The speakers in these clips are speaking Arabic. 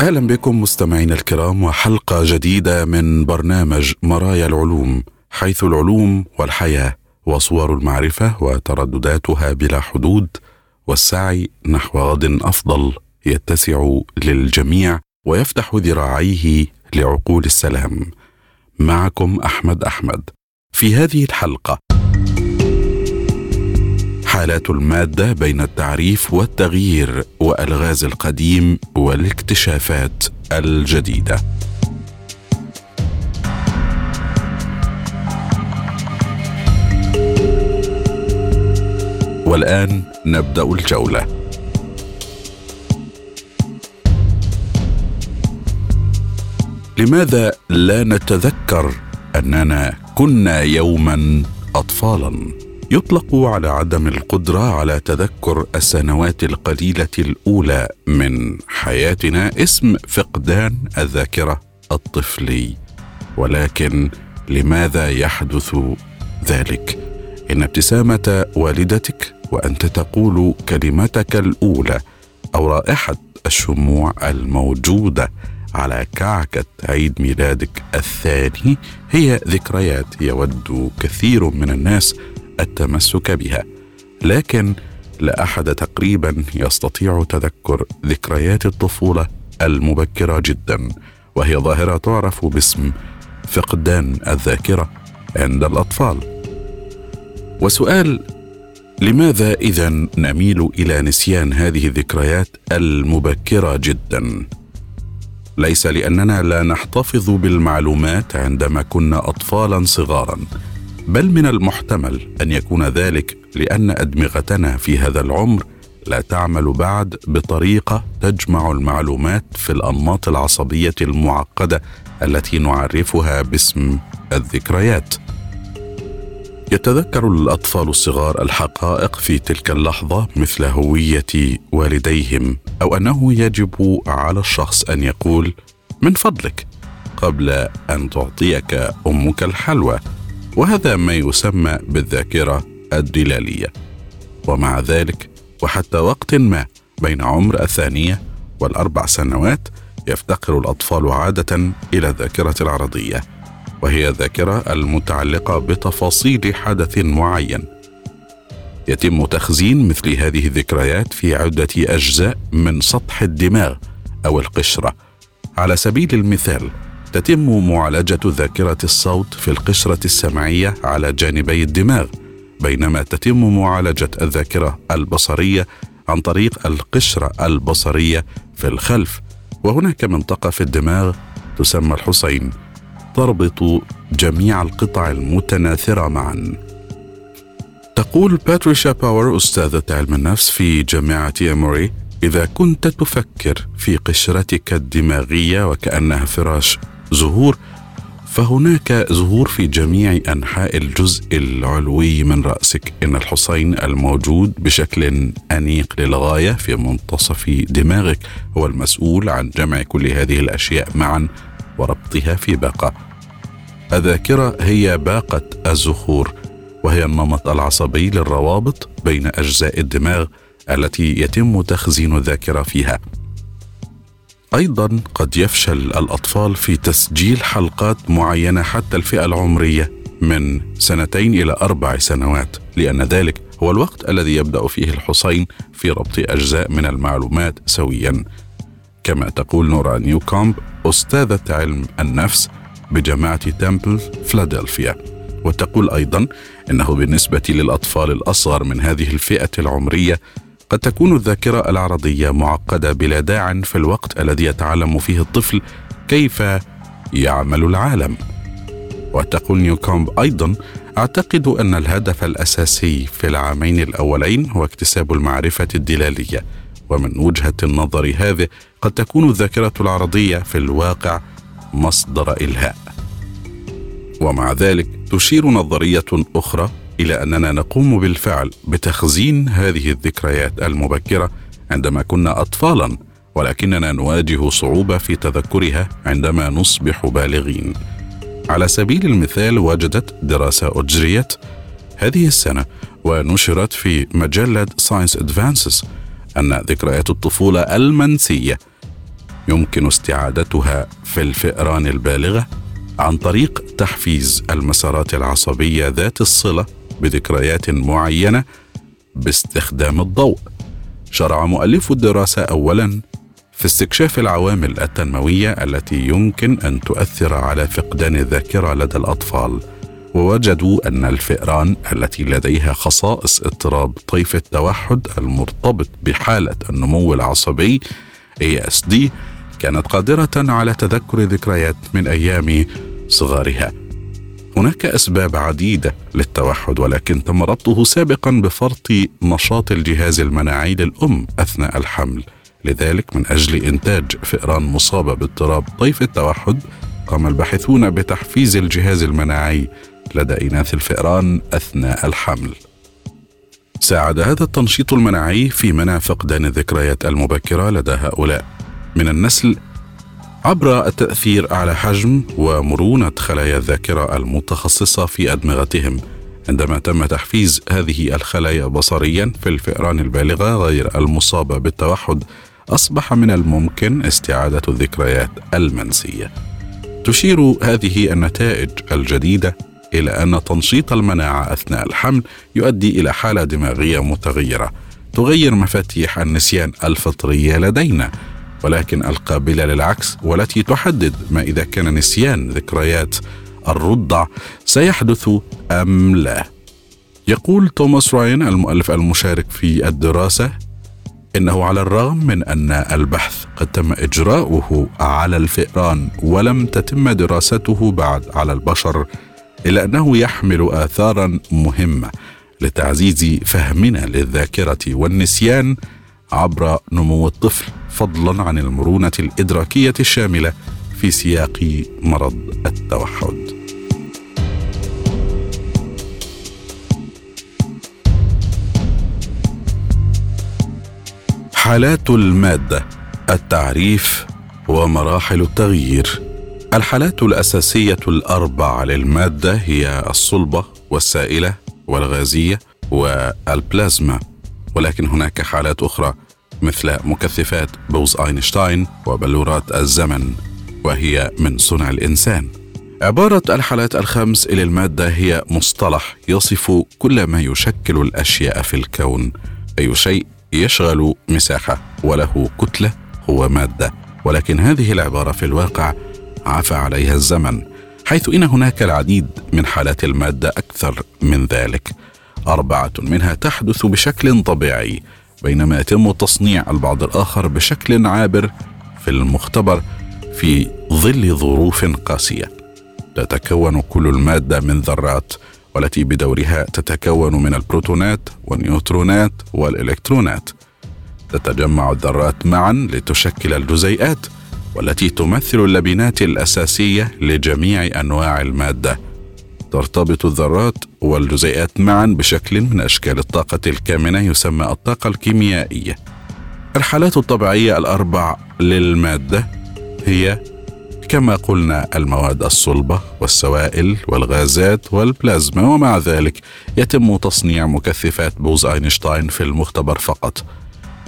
أهلا بكم مستمعينا الكرام وحلقة جديدة من برنامج مرايا العلوم حيث العلوم والحياة وصور المعرفة وتردداتها بلا حدود والسعي نحو غد أفضل يتسع للجميع ويفتح ذراعيه لعقول السلام. معكم أحمد أحمد. في هذه الحلقة حالات المادة بين التعريف والتغيير والغاز القديم والاكتشافات الجديدة. والآن نبدأ الجولة. لماذا لا نتذكر أننا كنا يوما اطفالا؟ يطلق على عدم القدرة على تذكر السنوات القليلة الأولى من حياتنا اسم فقدان الذاكرة الطفلي. ولكن لماذا يحدث ذلك؟ إن ابتسامة والدتك وأنت تقول كلمتك الأولى أو رائحة الشموع الموجودة على كعكة عيد ميلادك الثاني هي ذكريات يود كثير من الناس التمسك بها. لكن لا أحد تقريبا يستطيع تذكر ذكريات الطفولة المبكرة جدا وهي ظاهرة تعرف باسم فقدان الذاكرة عند الأطفال. وسؤال لماذا اذا نميل إلى نسيان هذه الذكريات المبكرة جدا؟ ليس لأننا لا نحتفظ بالمعلومات عندما كنا اطفالا صغارا بل من المحتمل أن يكون ذلك لأن أدمغتنا في هذا العمر لا تعمل بعد بطريقة تجمع المعلومات في الأنماط العصبية المعقدة التي نعرفها باسم الذكريات. يتذكر الأطفال الصغار الحقائق في تلك اللحظة مثل هوية والديهم أو أنه يجب على الشخص أن يقول من فضلك قبل أن تعطيك أمك الحلوى. وهذا ما يسمى بالذاكرة الدلالية. ومع ذلك وحتى وقت ما بين عمر الثانية والأربع سنوات يفتقر الأطفال عادة إلى الذاكرة العرضية وهي الذاكرة المتعلقة بتفاصيل حدث معين. يتم تخزين مثل هذه الذكريات في عدة أجزاء من سطح الدماغ أو القشرة. على سبيل المثال تتم معالجة ذاكرة الصوت في القشرة السمعية على جانبي الدماغ بينما تتم معالجة الذاكرة البصرية عن طريق القشرة البصرية في الخلف. وهناك منطقة في الدماغ تسمى الحصين تربط جميع القطع المتناثرة معا. تقول باتريشا باور أستاذة علم النفس في جامعة اموري إذا كنت تفكر في قشرتك الدماغية وكأنها فراش زهور فهناك زهور في جميع أنحاء الجزء العلوي من رأسك. إن الحصين الموجود بشكل أنيق للغاية في منتصف دماغك هو المسؤول عن جمع كل هذه الأشياء معا وربطها في باقة. الذاكرة هي باقة الزهور وهي النمط العصبي للروابط بين أجزاء الدماغ التي يتم تخزين الذاكرة فيها. أيضا قد يفشل الأطفال في تسجيل حلقات معينة حتى الفئة العمرية من سنتين إلى أربع سنوات لأن ذلك هو الوقت الذي يبدأ فيه الحصين في ربط أجزاء من المعلومات سويا. كما تقول نورا نيوكومب أستاذة علم النفس بجامعة تمبل فلادلفيا. وتقول أيضا إنه بالنسبة للأطفال الأصغر من هذه الفئة العمرية قد تكون الذاكرة العرضية معقدة بلا داع في الوقت الذي يتعلم فيه الطفل كيف يعمل العالم. وتقول نيوكومب أيضا أعتقد أن الهدف الأساسي في العامين الأولين هو اكتساب المعرفة الدلالية. ومن وجهة النظر هذه قد تكون الذاكرة العرضية في الواقع مصدر إلهاء. ومع ذلك تشير نظرية أخرى إلى أننا نقوم بالفعل بتخزين هذه الذكريات المبكرة عندما كنا أطفالا ولكننا نواجه صعوبة في تذكرها عندما نصبح بالغين. على سبيل المثال وجدت دراسة أجريت هذه السنة ونشرت في مجلة Science Advances أن ذكريات الطفولة المنسية يمكن استعادتها في الفئران البالغة عن طريق تحفيز المسارات العصبية ذات الصلة بذكريات معينة باستخدام الضوء. شرع مؤلف الدراسة أولا في استكشاف العوامل التنموية التي يمكن أن تؤثر على فقدان الذاكرة لدى الأطفال ووجدوا أن الفئران التي لديها خصائص اضطراب طيف التوحد المرتبط بحالة النمو العصبي ASD كانت قادرة على تذكر ذكريات من أيام صغارها هناك أسباب عديدة للتوحد ولكن تم ربطه سابقا بفرط نشاط الجهاز المناعي للأم أثناء الحمل. لذلك من أجل إنتاج فئران مصابة باضطراب طيف التوحد قام الباحثون بتحفيز الجهاز المناعي لدى إناث الفئران أثناء الحمل. ساعد هذا التنشيط المناعي في منع فقدان الذكريات المبكرة لدى هؤلاء. من النسل عبر التأثير على حجم ومرونة خلايا الذاكرة المتخصصة في أدمغتهم. عندما تم تحفيز هذه الخلايا بصريا في الفئران البالغة غير المصابة بالتوحد أصبح من الممكن استعادة الذكريات المنسية. تشير هذه النتائج الجديدة إلى أن تنشيط المناعة أثناء الحمل يؤدي إلى حالة دماغية متغيرة تغير مفاتيح النسيان الفطريه لدينا. ولكن القابله للعكس والتي تحدد ما إذا كان نسيان ذكريات الرضع سيحدث أم لا. يقول توماس راين المؤلف المشارك في الدراسة إنه على الرغم من أن البحث قد تم إجراؤه على الفئران ولم تتم دراسته بعد على البشر إلا أنه يحمل آثارا مهمة لتعزيز فهمنا للذاكرة والنسيان عبر نمو الطفل. فضلا عن المرونة الإدراكية الشاملة في سياق مرض التوحد. حالات المادة التعريف ومراحل التغيير. الحالات الأساسية الاربع للمادة هي الصلبة والسائلة والغازية والبلازما. ولكن هناك حالات أخرى مثل مكثفات بوز أينشتاين وبلورات الزمن وهي من صنع الإنسان. عبارة الحالات الخمس إلى المادة هي مصطلح يصف كل ما يشكل الأشياء في الكون. أي شيء يشغل مساحة وله كتلة هو مادة. ولكن هذه العبارة في الواقع عفى عليها الزمن حيث إن هناك العديد من حالات المادة أكثر من ذلك. أربعة منها تحدث بشكل طبيعي. بينما يتم تصنيع البعض الآخر بشكل عابر في المختبر في ظل ظروف قاسية. تتكون كل المادة من ذرات والتي بدورها تتكون من البروتونات والنيوترونات والإلكترونات. تتجمع الذرات معا لتشكل الجزيئات والتي تمثل اللبنات الأساسية لجميع أنواع المادة. ترتبط الذرات والجزيئات معا بشكل من أشكال الطاقة الكامنة يسمى الطاقة الكيميائية. الحالات الطبيعية الأربع للمادة هي كما قلنا المواد الصلبة والسوائل والغازات والبلازما ومع ذلك يتم تصنيع مكثفات بوز أينشتاين في المختبر فقط.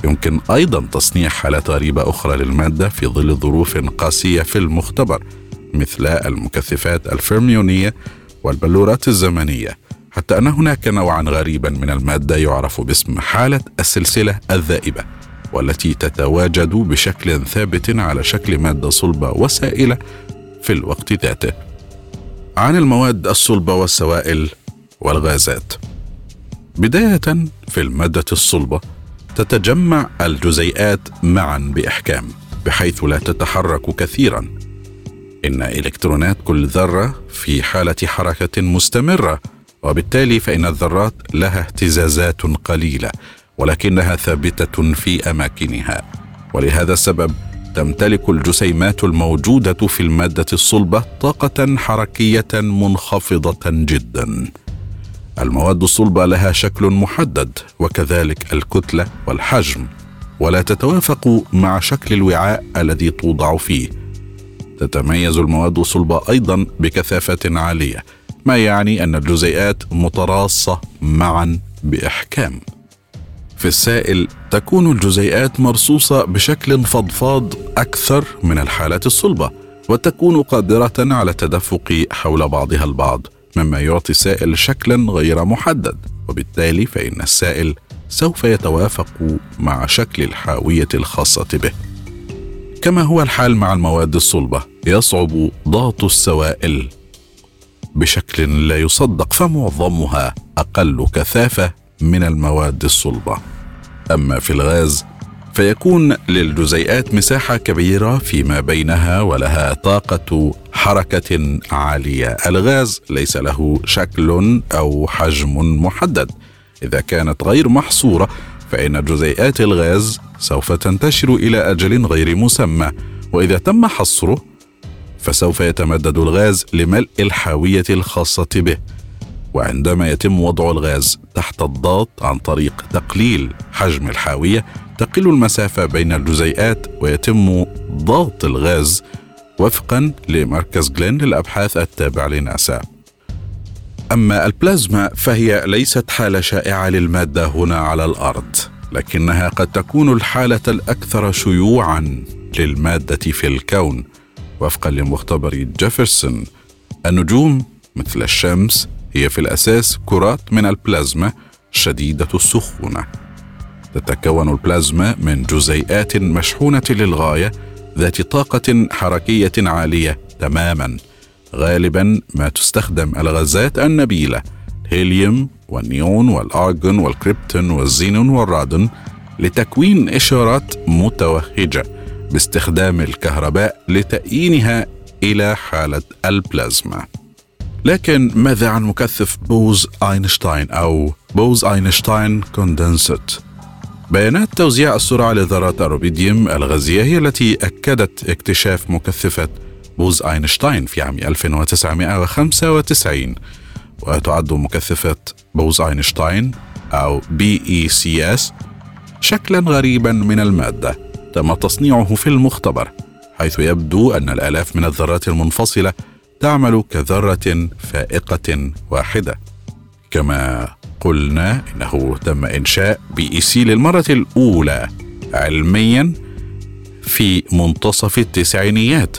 يمكن أيضا تصنيع حالات غريبة أخرى للمادة في ظل ظروف قاسية في المختبر مثل المكثفات الفيرميونية والبلورات الزمنية حتى أن هناك نوعا غريبا من المادة يعرف باسم حالة السلسلة الذائبة والتي تتواجد بشكل ثابت على شكل مادة صلبة وسائلة في الوقت ذاته. عن المواد الصلبة والسوائل والغازات. بداية في المادة الصلبة تتجمع الجزيئات معا بإحكام بحيث لا تتحرك كثيرا. إن إلكترونات كل ذرة في حالة حركة مستمرة وبالتالي فإن الذرات لها اهتزازات قليلة ولكنها ثابتة في أماكنها ولهذا السبب تمتلك الجسيمات الموجودة في المادة الصلبة طاقة حركية منخفضة جدا. المواد الصلبة لها شكل محدد وكذلك الكتلة والحجم ولا تتوافق مع شكل الوعاء الذي توضع فيه. تتميز المواد الصلبة أيضا بكثافة عالية ما يعني أن الجزيئات متراصة معا بإحكام. في السائل تكون الجزيئات مرصوصة بشكل فضفاض أكثر من الحالات الصلبة وتكون قادرة على التدفق حول بعضها البعض مما يعطي السائل شكلا غير محدد وبالتالي فإن السائل سوف يتوافق مع شكل الحاوية الخاصة به كما هو الحال مع المواد الصلبة يصعب ضغط السوائل. بشكل لا يصدق فمعظمها أقل كثافة من المواد الصلبة. أما في الغاز فيكون للجزيئات مساحة كبيرة فيما بينها ولها طاقة حركة عالية. الغاز ليس له شكل أو حجم محدد إذا كانت غير محصورة فإن جزيئات الغاز سوف تنتشر إلى أجل غير مسمى وإذا تم حصره فسوف يتمدد الغاز لملء الحاوية الخاصة به. وعندما يتم وضع الغاز تحت الضغط عن طريق تقليل حجم الحاوية تقل المسافة بين الجزيئات ويتم ضغط الغاز وفقا لمركز جلين للأبحاث التابع لناسا. أما البلازما فهي ليست حالة شائعة للمادة هنا على الأرض لكنها قد تكون الحالة الأكثر شيوعا للمادة في الكون. وفقا لمختبر جيفرسون النجوم مثل الشمس هي في الأساس كرات من البلازما شديدة السخونة. تتكون البلازما من جزيئات مشحونة للغاية ذات طاقة حركية عالية تماما. غالبا ما تستخدم الغازات النبيلة الهيليوم والنيون والأرجون والكريبتون والزينون والرادون لتكوين إشارات متوهجة باستخدام الكهرباء لتأيينها إلى حالة البلازما. لكن ماذا عن مكثف بوز أينشتاين أو Bose-Einstein condensate بيانات توزيع السرعة لذرات الروبيديوم الغازية هي التي أكدت اكتشاف مكثفة بوز اينشتاين في عام 1995 وتعد مكثفة بوز اينشتاين أو BECs شكلا غريبا من المادة تم تصنيعه في المختبر حيث يبدو أن الآلاف من الذرات المنفصلة تعمل كذرة فائقة واحدة. كما قلنا إنه تم إنشاء BEC للمرة الأولى علميا في منتصف التسعينيات.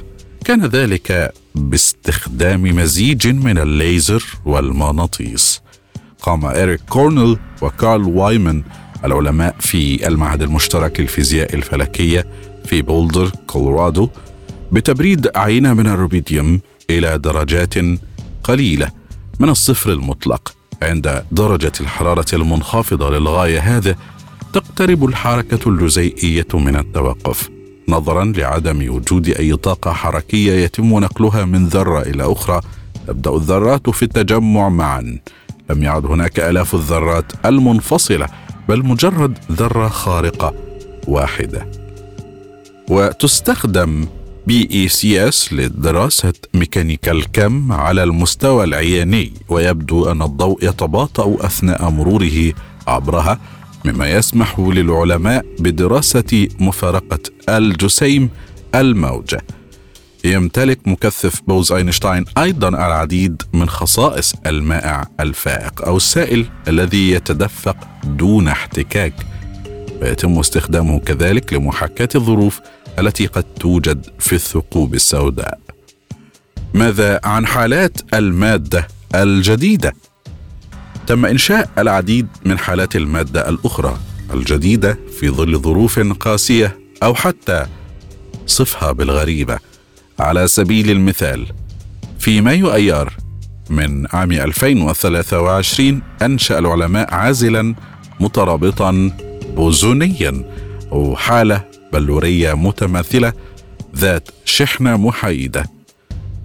كان ذلك باستخدام مزيج من الليزر والمغناطيس. قام إريك كورنل وكارل وايمان العلماء في المعهد المشترك للفيزياء الفلكية في بولدر كولورادو بتبريد عينة من الروبيديوم إلى درجات قليلة من الصفر المطلق. عند درجة الحرارة المنخفضة للغاية هذا تقترب الحركة الجزيئية من التوقف. نظرا لعدم وجود أي طاقة حركية يتم نقلها من ذرة إلى أخرى. تبدأ الذرات في التجمع معا. لم يعد هناك آلاف الذرات المنفصلة بل مجرد ذرة خارقة واحدة. وتستخدم BECs لدراسة ميكانيكا الكم على المستوى العياني ويبدو أن الضوء يتباطأ أثناء مروره عبرها. مما يسمح للعلماء بدراسة مفارقة الجسيم الموجة. يمتلك مكثف بوز أينشتاين أيضا العديد من خصائص المائع الفائق أو السائل الذي يتدفق دون احتكاك. ويتم استخدامه كذلك لمحاكاة الظروف التي قد توجد في الثقوب السوداء. ماذا عن حالات المادة الجديدة؟ تم إنشاء العديد من حالات المادة الأخرى الجديدة في ظل ظروف قاسية أو حتى صفها بالغريبة. على سبيل المثال في مايو أيار من عام 2023 أنشأ العلماء عازلا مترابطا بوزونيا وحالة بلورية متماثلة ذات شحنة محايدة.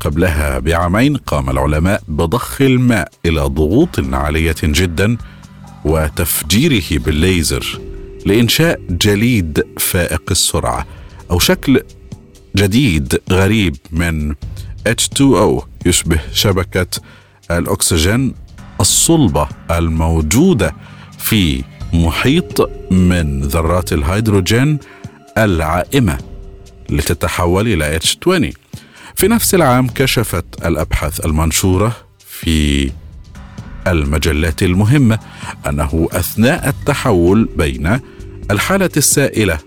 قبلها بعامين قام العلماء بضخ الماء إلى ضغوط عالية جدا وتفجيره بالليزر لإنشاء جليد فائق السرعة أو شكل جديد غريب من H2O يشبه شبكة الأكسجين الصلبة الموجودة في محيط من ذرات الهيدروجين العائمة لتتحول إلى H20 في نفس العام كشفت الأبحاث المنشورة في المجلات المهمة أنه أثناء التحول بين الحالة السائلة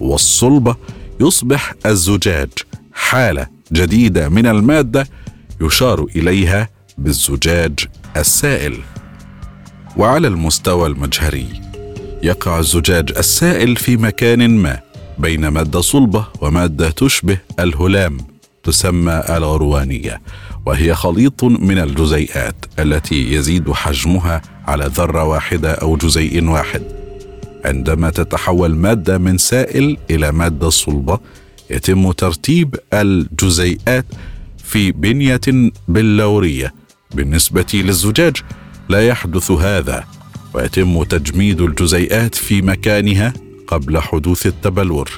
والصلبة يصبح الزجاج حالة جديدة من المادة يشار إليها بالزجاج السائل. وعلى المستوى المجهري يقع الزجاج السائل في مكان ما بين مادة صلبة ومادة تشبه الهلام. تسمى الغروانية وهي خليط من الجزيئات التي يزيد حجمها على ذرة واحدة أو جزيء واحد. عندما تتحول مادة من سائل إلى مادة صلبة يتم ترتيب الجزيئات في بنية بلورية. بالنسبة للزجاج لا يحدث هذا ويتم تجميد الجزيئات في مكانها قبل حدوث التبلور.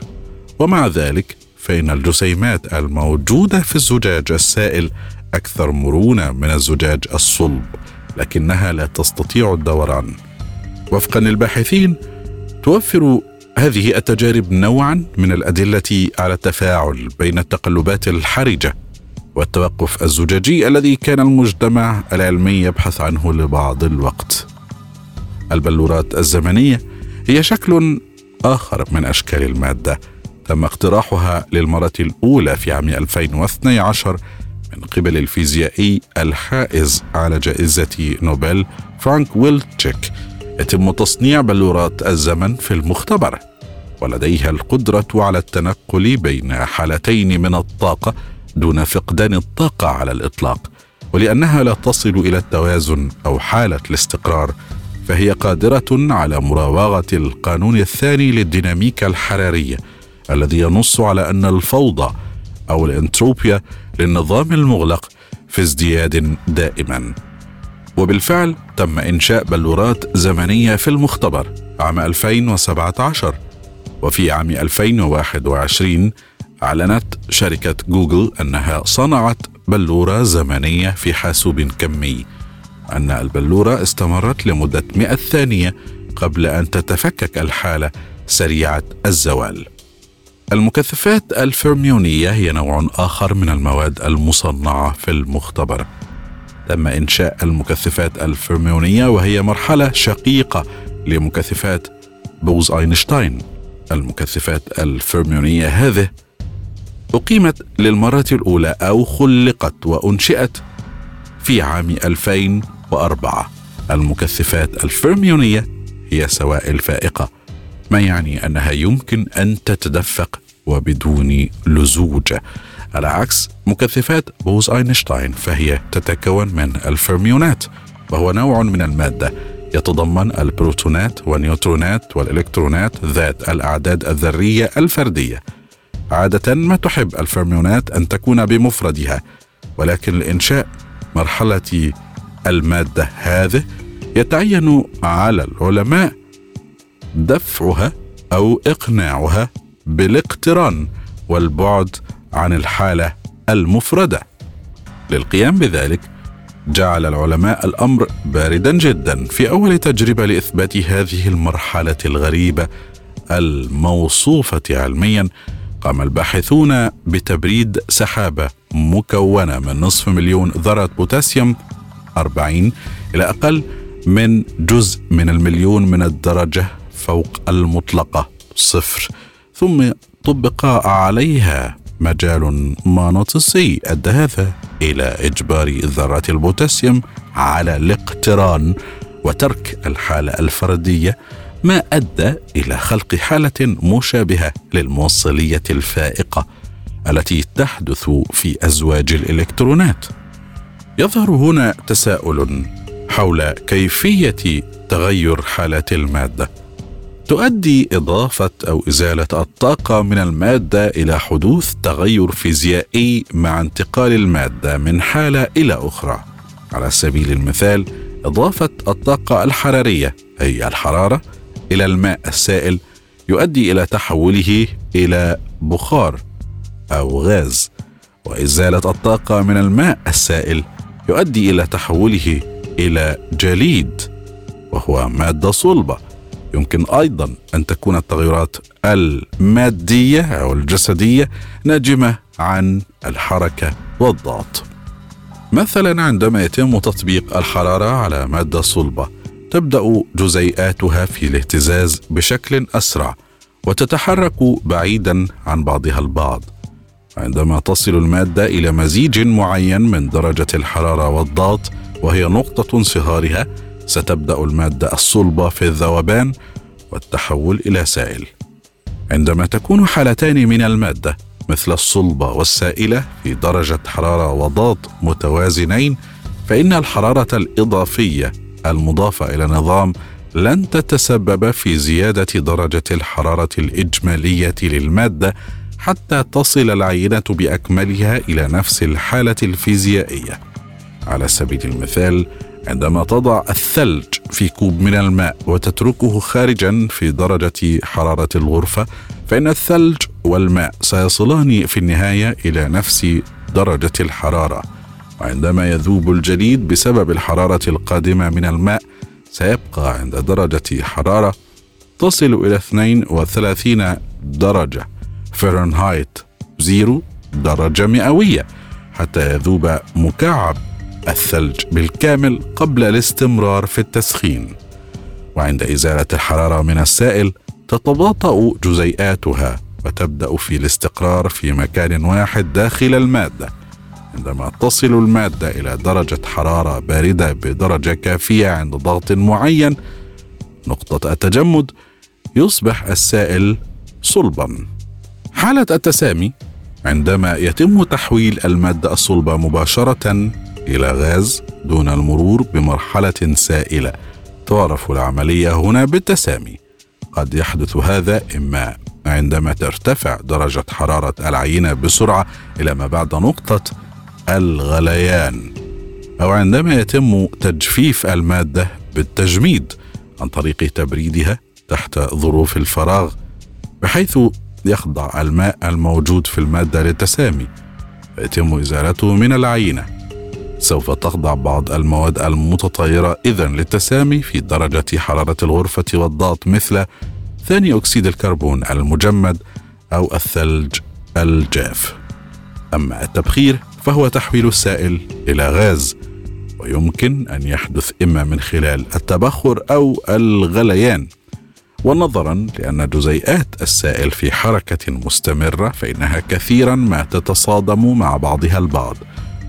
ومع ذلك فإن الجسيمات الموجودة في الزجاج السائل أكثر مرونة من الزجاج الصلب لكنها لا تستطيع الدوران. وفقا للباحثين توفر هذه التجارب نوعا من الأدلة على التفاعل بين التقلبات الحرجة والتوقف الزجاجي الذي كان المجتمع العلمي يبحث عنه لبعض الوقت. البلورات الزمنية هي شكل آخر من أشكال المادة. تم اقتراحها للمرة الأولى في عام 2012 من قبل الفيزيائي الحائز على جائزة نوبل فرانك ويلتشيك يتم تصنيع بلورات الزمن في المختبر ولديها القدرة على التنقل بين حالتين من الطاقة دون فقدان الطاقة على الإطلاق ولأنها لا تصل إلى التوازن أو حالة الاستقرار فهي قادرة على مراوغة القانون الثاني للديناميكا الحرارية الذي ينص على أن الفوضى أو الانتروبيا للنظام المغلق في ازدياد دائما. وبالفعل تم إنشاء بلورات زمنية في المختبر عام 2017 وفي عام 2021 أعلنت شركة جوجل أنها صنعت بلورة زمنية في حاسوب كمي. أن البلورة استمرت لمدة 100 ثانية قبل أن تتفكك الحالة سريعة الزوال. المكثفات الفيرميونية هي نوع آخر من المواد المصنعة في المختبر. تم إنشاء المكثفات الفيرميونية وهي مرحلة شقيقة لمكثفات بوز أينشتاين. المكثفات الفيرميونية هذه أقيمت للمرة الأولى أو خلقت وأنشئت في عام 2000 وأربعة المكثفات الفيرميونية هي سوائل فائقة ما يعني أنها يمكن أن تتدفق وبدون لزوجة على عكس مكثفات بوز أينشتاين فهي تتكون من الفيرميونات وهو نوع من المادة يتضمن البروتونات والنيوترونات والإلكترونات ذات الأعداد الذرية الفردية. عادة ما تحب الفيرميونات أن تكون بمفردها ولكن لإنشاء مرحلة المادة هذه يتعين على العلماء دفعها أو إقناعها بالاقتران والبعد عن الحالة المفردة. للقيام بذلك جعل العلماء الأمر باردا جدا في أول تجربة لإثبات هذه المرحلة الغريبة الموصوفة علميا قام الباحثون بتبريد سحابة مكونة من نصف مليون ذره بوتاسيوم 40 إلى أقل من جزء من المليون من الدرجة فوق المطلقة صفر. ثم طبق عليها مجال مغناطيسي أدى هذا إلى إجبار ذرات البوتاسيوم على الاقتران وترك الحالة الفردية ما أدى إلى خلق حالة مشابهة للموصلية الفائقة التي تحدث في أزواج الإلكترونات. يظهر هنا تساؤل حول كيفية تغير حالات المادة. تؤدي إضافة أو إزالة الطاقة من المادة إلى حدوث تغير فيزيائي مع انتقال المادة من حالة إلى أخرى. على سبيل المثال إضافة الطاقة الحرارية أي الحرارة إلى الماء السائل يؤدي إلى تحوله إلى بخار أو غاز. وإزالة الطاقة من الماء السائل يؤدي إلى تحوله إلى جليد وهو مادة صلبة يمكن أيضا أن تكون التغيرات المادية أو الجسدية ناجمة عن الحركة والضغط. مثلا عندما يتم تطبيق الحرارة على مادة صلبة تبدأ جزيئاتها في الاهتزاز بشكل أسرع وتتحرك بعيدا عن بعضها البعض. عندما تصل المادة إلى مزيج معين من درجة الحرارة والضغط وهي نقطة انصهارها ستبدأ المادة الصلبة في الذوبان والتحول إلى سائل. عندما تكون حالتان من المادة مثل الصلبة والسائلة في درجة حرارة وضغط متوازنين فإن الحرارة الإضافية المضافة إلى نظام لن تتسبب في زيادة درجة الحرارة الإجمالية للمادة حتى تصل العينة بأكملها إلى نفس الحالة الفيزيائية. على سبيل المثال عندما تضع الثلج في كوب من الماء وتتركه خارجا في درجة حرارة الغرفة فإن الثلج والماء سيصلان في النهاية إلى نفس درجة الحرارة. وعندما يذوب الجليد بسبب الحرارة القادمة من الماء سيبقى عند درجة حرارة تصل إلى 32 درجة. فرنهايت زيرو درجة مئوية حتى يذوب مكعب الثلج بالكامل قبل الاستمرار في التسخين. وعند إزالة الحرارة من السائل تتباطأ جزيئاتها وتبدأ في الاستقرار في مكان واحد داخل المادة عندما تصل المادة إلى درجة حرارة باردة بدرجة كافية عند ضغط معين. نقطة التجمد يصبح السائل صلبا. حالة التسامي عندما يتم تحويل المادة الصلبة مباشرة إلى غاز دون المرور بمرحلة سائلة تعرف العملية هنا بالتسامي. قد يحدث هذا إما عندما ترتفع درجة حرارة العينه بسرعة إلى ما بعد نقطة الغليان أو عندما يتم تجفيف المادة بالتجميد عن طريق تبريدها تحت ظروف الفراغ بحيث يخضع الماء الموجود في المادة للتسامي فيتم إزالته من العينة. سوف تخضع بعض المواد المتطايرة إذا للتسامي في درجة حرارة الغرفة والضغط مثل ثاني أكسيد الكربون المجمد أو الثلج الجاف. أما التبخير فهو تحويل السائل إلى غاز ويمكن أن يحدث إما من خلال التبخر أو الغليان ونظرا لأن جزيئات السائل في حركة مستمرة فإنها كثيرا ما تتصادم مع بعضها البعض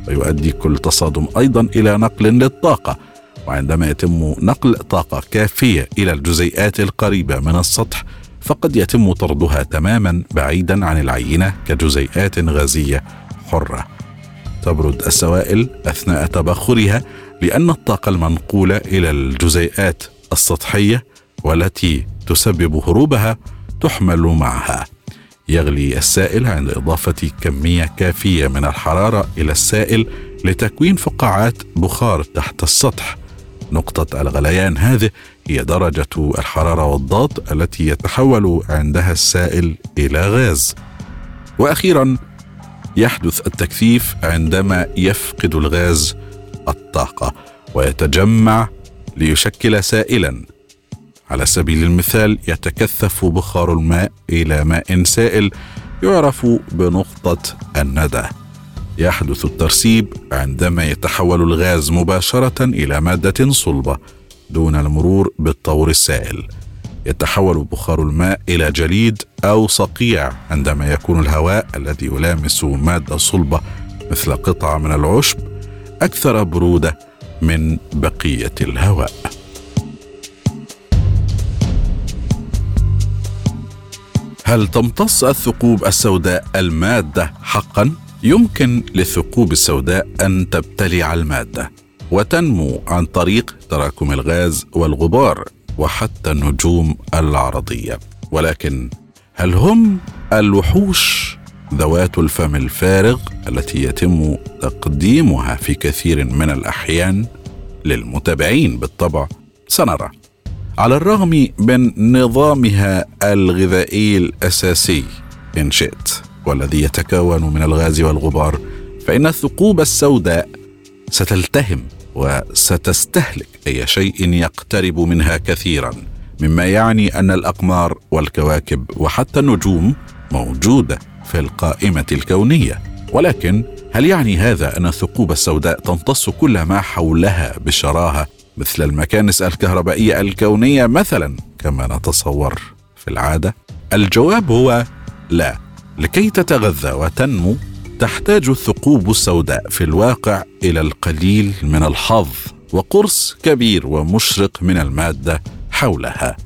ويؤدي كل تصادم أيضا إلى نقل للطاقة وعندما يتم نقل طاقة كافية إلى الجزيئات القريبة من السطح فقد يتم طردها تماما بعيدا عن العينة كجزيئات غازية حرة. تبرد السوائل أثناء تبخرها لأن الطاقة المنقولة إلى الجزيئات السطحية والتي تسبب هروبها تحمل معها. يغلي السائل عند إضافة كمية كافية من الحرارة إلى السائل لتكوين فقاعات بخار تحت السطح نقطة الغليان هذه هي درجة الحرارة والضغط التي يتحول عندها السائل إلى غاز. وأخيرا يحدث التكثيف عندما يفقد الغاز الطاقة ويتجمع ليشكل سائلا على سبيل المثال يتكثف بخار الماء إلى ماء سائل يعرف بنقطة الندى. يحدث الترسيب عندما يتحول الغاز مباشرة إلى مادة صلبة دون المرور بالطور السائل. يتحول بخار الماء إلى جليد أو صقيع عندما يكون الهواء الذي يلامس مادة صلبة مثل قطعة من العشب أكثر برودة من بقية الهواء. هل تمتص الثقوب السوداء المادة حقا؟ يمكن للثقوب السوداء أن تبتلع المادة وتنمو عن طريق تراكم الغاز والغبار وحتى النجوم العرضية. ولكن هل هم الوحوش؟ ذوات الفم الفارغ التي يتم تقديمها في كثير من الأحيان للمتابعين. بالطبع سنرى. على الرغم من نظامها الغذائي الأساسي إن شئت والذي يتكون من الغاز والغبار فإن الثقوب السوداء ستلتهم وستستهلك أي شيء يقترب منها كثيرا مما يعني أن الأقمار والكواكب وحتى النجوم موجودة في القائمة الكونية. ولكن هل يعني هذا أن الثقوب السوداء تمتص كل ما حولها بشراهة مثل المكانس الكهربائية الكونية مثلا كما نتصور في العادة. الجواب هو لا. لكي تتغذى وتنمو تحتاج الثقوب السوداء في الواقع إلى القليل من الحظ وقرص كبير ومشرق من المادة حولها.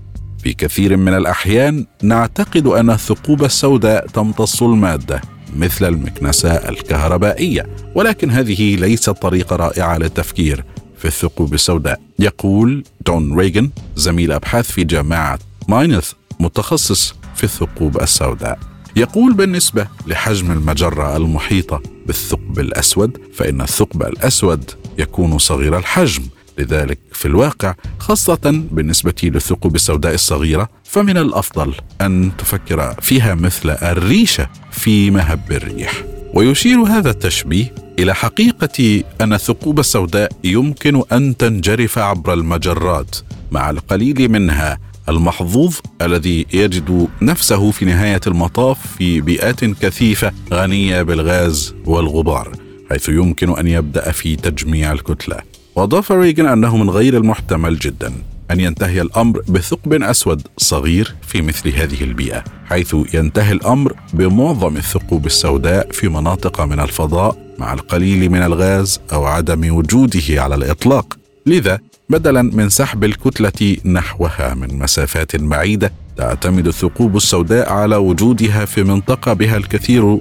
في كثير من الأحيان نعتقد أن الثقوب السوداء تمتص المادة مثل المكنسة الكهربائية ولكن هذه ليست طريقة رائعة للتفكير. في الثقوب السوداء يقول دون ريغن زميل أبحاث في جامعة ماينث متخصص في الثقوب السوداء. يقول بالنسبة لحجم المجرة المحيطة بالثقب الأسود فإن الثقب الأسود يكون صغير الحجم. لذلك في الواقع خاصة بالنسبة للثقوب السوداء الصغيرة فمن الأفضل أن تفكر فيها مثل الريشة في مهب الريح. ويشير هذا التشبيه إلى حقيقة أن الثقوب السوداء يمكن أن تنجرف عبر المجرات مع القليل منها المحظوظ الذي يجد نفسه في نهاية المطاف في بيئات كثيفة غنية بالغاز والغبار حيث يمكن أن يبدأ في تجميع الكتلة. وأضاف ريغن أنه من غير المحتمل جدا. أن ينتهي الأمر بثقب أسود صغير في مثل هذه البيئة حيث ينتهي الأمر بمعظم الثقوب السوداء في مناطق من الفضاء مع القليل من الغاز أو عدم وجوده على الإطلاق. لذا بدلا من سحب الكتلة نحوها من مسافات بعيدة تعتمد الثقوب السوداء على وجودها في منطقة بها الكثير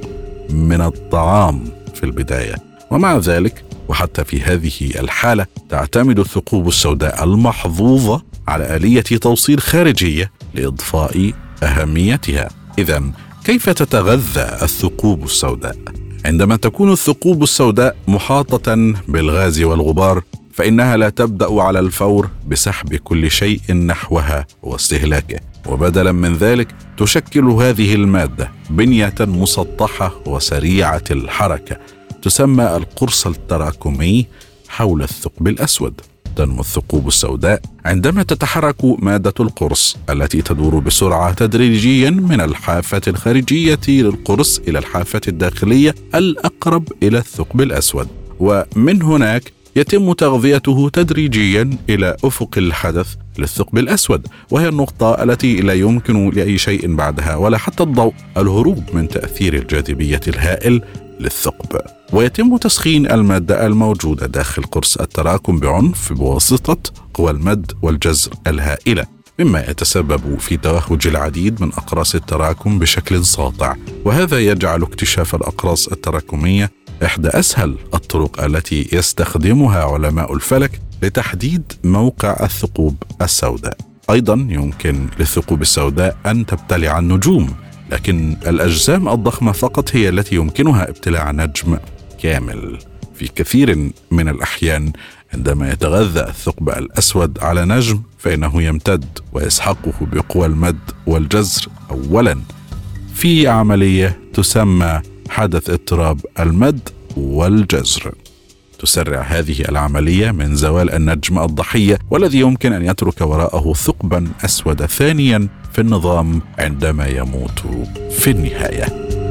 من الطعام في البداية. ومع ذلك وحتى في هذه الحالة تعتمد الثقوب السوداء المحظوظة على آلية توصيل خارجية لإضفاء أهميتها إذا كيف تتغذى الثقوب السوداء؟ عندما تكون الثقوب السوداء محاطة بالغاز والغبار فإنها لا تبدأ على الفور بسحب كل شيء نحوها واستهلاكه وبدلا من ذلك تشكل هذه المادة بنية مسطحة وسريعة الحركة تسمى القرص التراكمي حول الثقب الأسود. تنمو الثقوب السوداء عندما تتحرك مادة القرص التي تدور بسرعة تدريجيا من الحافة الخارجية للقرص إلى الحافة الداخلية الأقرب إلى الثقب الأسود. ومن هناك يتم تغذيته تدريجيا إلى أفق الحدث للثقب الأسود وهي النقطة التي لا يمكن لأي شيء بعدها ولا حتى الضوء الهروب من تأثير الجاذبية الهائل للثقب. ويتم تسخين المادة الموجودة داخل قرص التراكم بعنف بواسطة قوى المد والجزر الهائلة مما يتسبب في توهج العديد من أقراص التراكم بشكل ساطع وهذا يجعل اكتشاف الأقراص التراكمية إحدى أسهل الطرق التي يستخدمها علماء الفلك لتحديد موقع الثقوب السوداء. أيضا يمكن للثقوب السوداء أن تبتلع النجوم لكن الأجسام الضخمة فقط هي التي يمكنها ابتلاع نجم كامل. في كثير من الأحيان عندما يتغذى الثقب الأسود على نجم فإنه يمتد ويسحقه بقوى المد والجزر اولا. في عملية تسمى حدث اضطراب المد والجزر. تسرع هذه العملية من زوال النجم الضحية والذي يمكن أن يترك وراءه ثقبا أسود ثانيا في النظام عندما يموت في النهاية.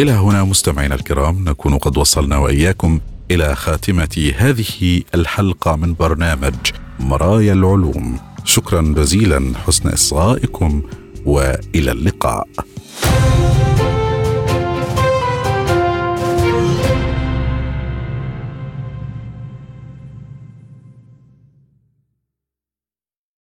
إلى هنا مستمعينا الكرام نكون قد وصلنا وإياكم إلى خاتمة هذه الحلقة من برنامج مرايا العلوم. شكرا جزيلا حسن إصغائكم وإلى اللقاء.